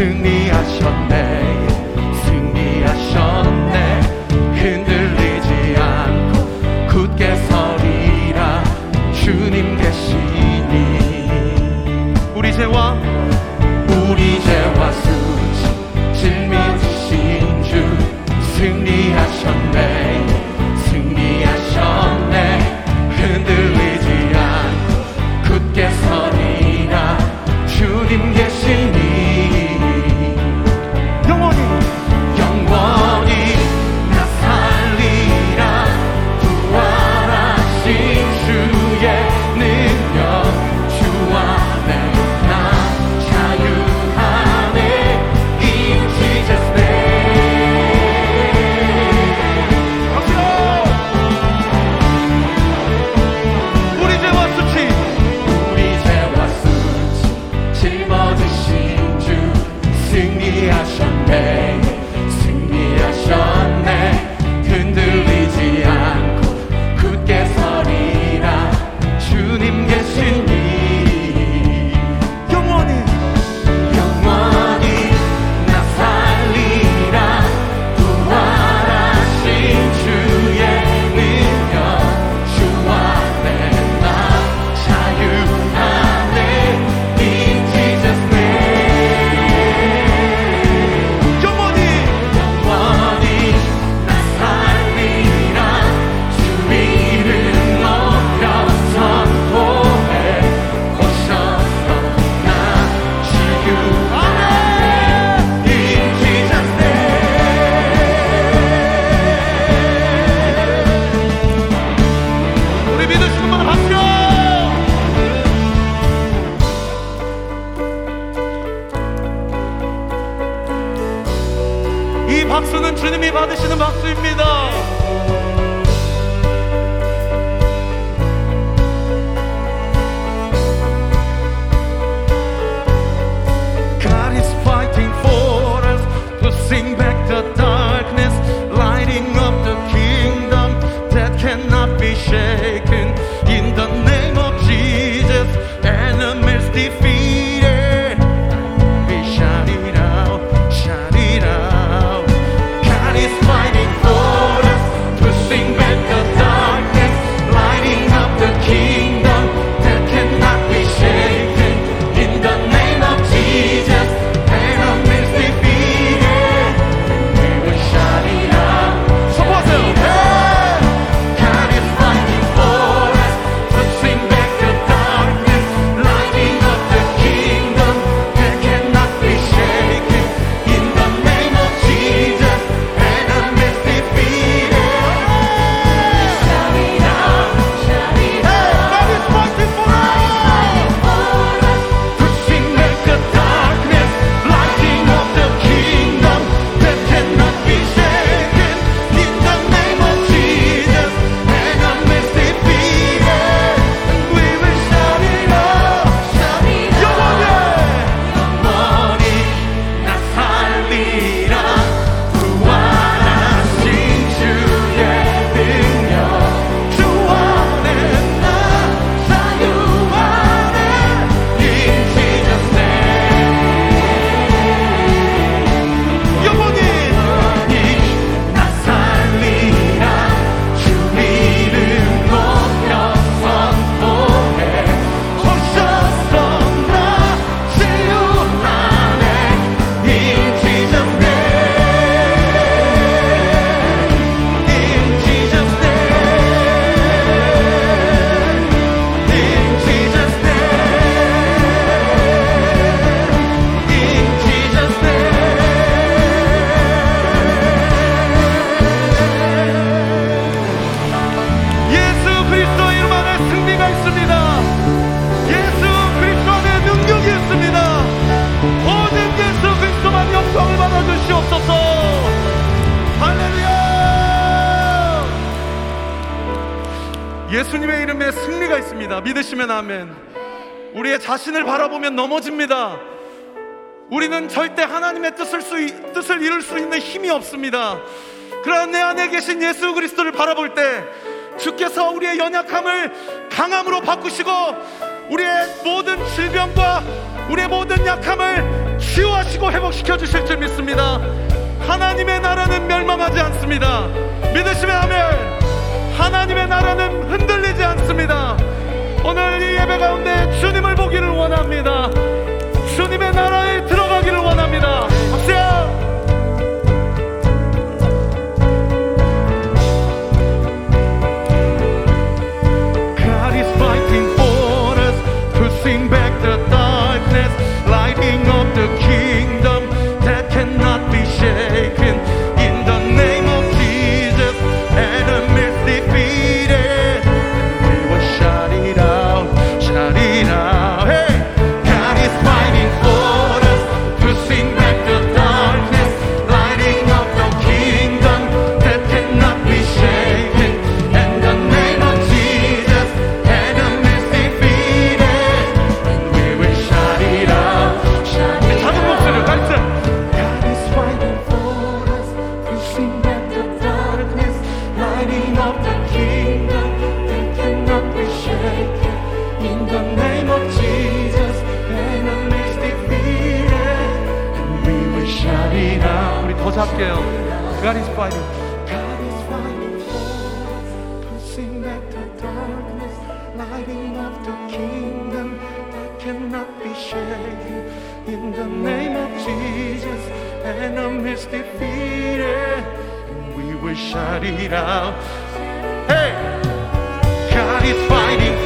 승리하셨네. quem me acha bem. 이 박수는 주님이 받으시는 박수입니다. 예수님의 이름에 승리가 있습니다. 믿으시면 아멘. 우리의 자신을 바라보면 넘어집니다. 우리는 절대 하나님의 뜻을, 수, 뜻을 이룰 수 있는 힘이 없습니다. 그러한 내 안에 계신 예수 그리스도를 바라볼 때 주께서 우리의 연약함을 강함으로 바꾸시고 우리의 모든 질병과 우리의 모든 약함을 치유하시고 회복시켜 주실 줄 믿습니다. 하나님의 나라는 멸망하지 않습니다. 믿으시면 아멘. 하나님의 나라는 흔들리지 않습니다. 오늘 이 예배 가운데 주님을 보기를 원합니다. 주님의 나라에 들어가기를 원합니다. is defeated, and we will shout it out. Hey, God is fighting.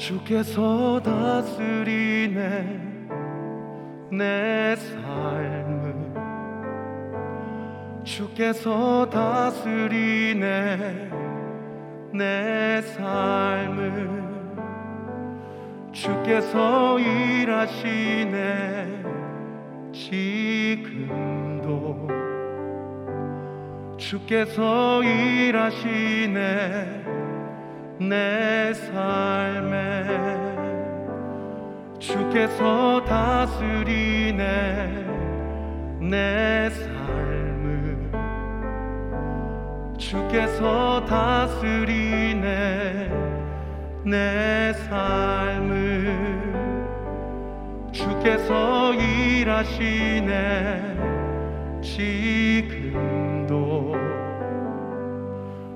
주께서 다스리네 내 삶을. 주께서 다스리네 내 삶을. 주께서 일하시네 지금도. 주께서 일하시네 내 삶에 주께서 다스리네 내 삶을. 주께서 다스리네 내 삶을. 주께서 일하시네 지금도.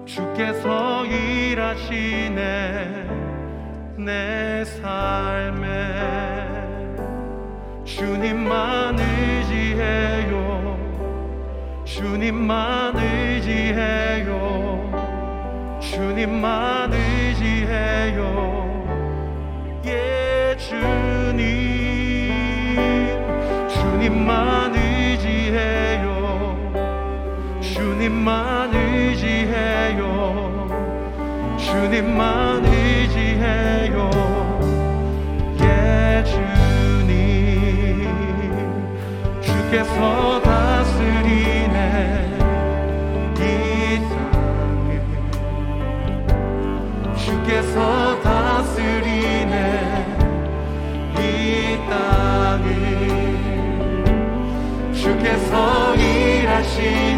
주께서 일 하시네 내 삶에. 주님만 의지해요. 주님만 의지해요. 주님만 의지해요. 예 주님. 주님만 의지해요. 주님만 주님만 의지해요. 예 주님. 주께서 다스리네. 이 땅을 주께서 다스리네. 이 땅을 주께서 일하시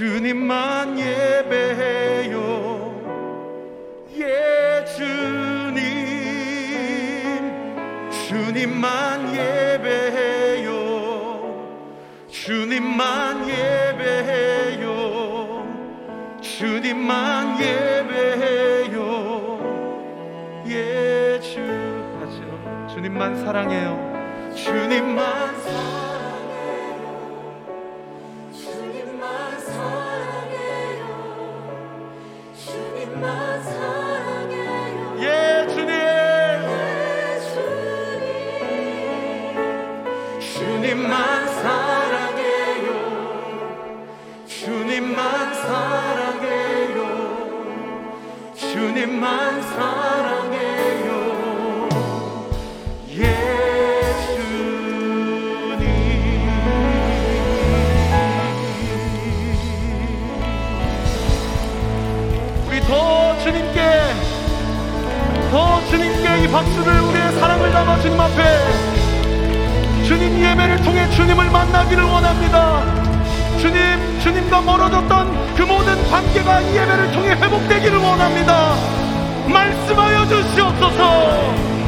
주님만 예배해요. 예 주님. 주님만 예배해요. 주님만 예배해요. 주님만 예배해요. 예 주. 주님만 사랑해요. 주님만 사랑해요 박수를 우리의 사랑을 담아 주님 앞에 주님 예배를 통해 주님을 만나기를 원합니다. 주님, 주님과 멀어졌던 그 모든 관계가 이 예배를 통해 회복되기를 원합니다. 말씀하여 주시옵소서.